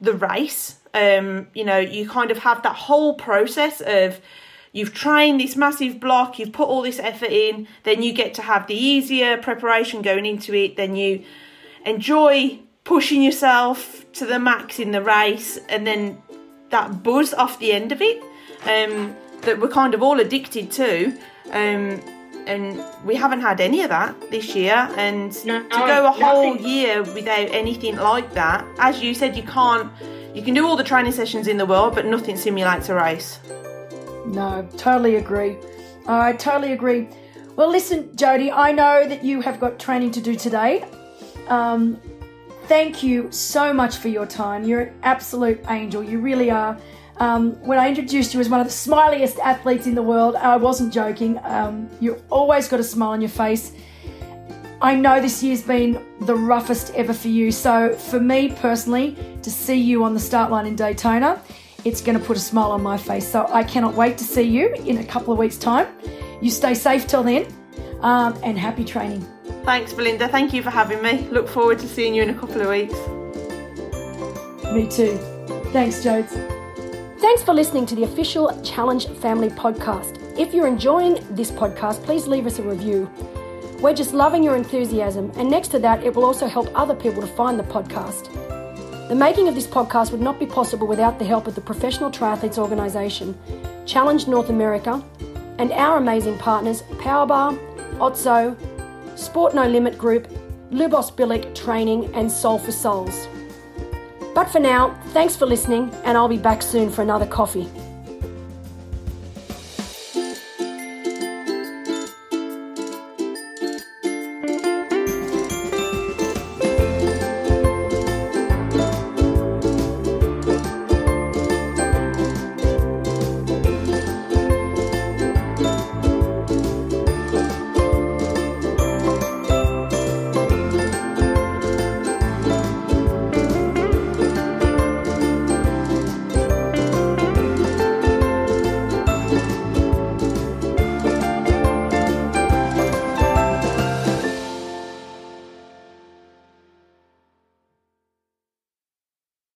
the race. Um, you know, you kind of have that whole process of you've trained this massive block, you've put all this effort in, then you get to have the easier preparation going into it, then you enjoy pushing yourself to the max in the race, and then that buzz off the end of it um, that we're kind of all addicted to. Um, and we haven't had any of that this year. And no, to go a whole nothing. year without anything like that, as you said, you can't. You can do all the training sessions in the world, but nothing simulates a race. No, totally agree. I totally agree. Well, listen, Jodie, I know that you have got training to do today. Um, thank you so much for your time. You're an absolute angel. You really are. Um, when I introduced you as one of the smiliest athletes in the world, I wasn't joking. Um, you've always got a smile on your face. I know this year's been the roughest ever for you. So, for me personally, to see you on the start line in Daytona it's going to put a smile on my face. So I cannot wait to see you in a couple of weeks' time. You stay safe till then um, and happy training. Thanks, Belinda. Thank you for having me. Look forward to seeing you in a couple of weeks. Me too. Thanks, Jodes. Thanks for listening to the official Challenge Family podcast. If you're enjoying this podcast, please leave us a review. We're just loving your enthusiasm, and next to that, it will also help other people to find the podcast. The making of this podcast would not be possible without the help of the Professional Triathletes Organisation, Challenge North America, and our amazing partners Powerbar, Otso, Sport No Limit Group, Lubos Bilic Training, and Soul for Souls. But for now, thanks for listening, and I'll be back soon for another coffee.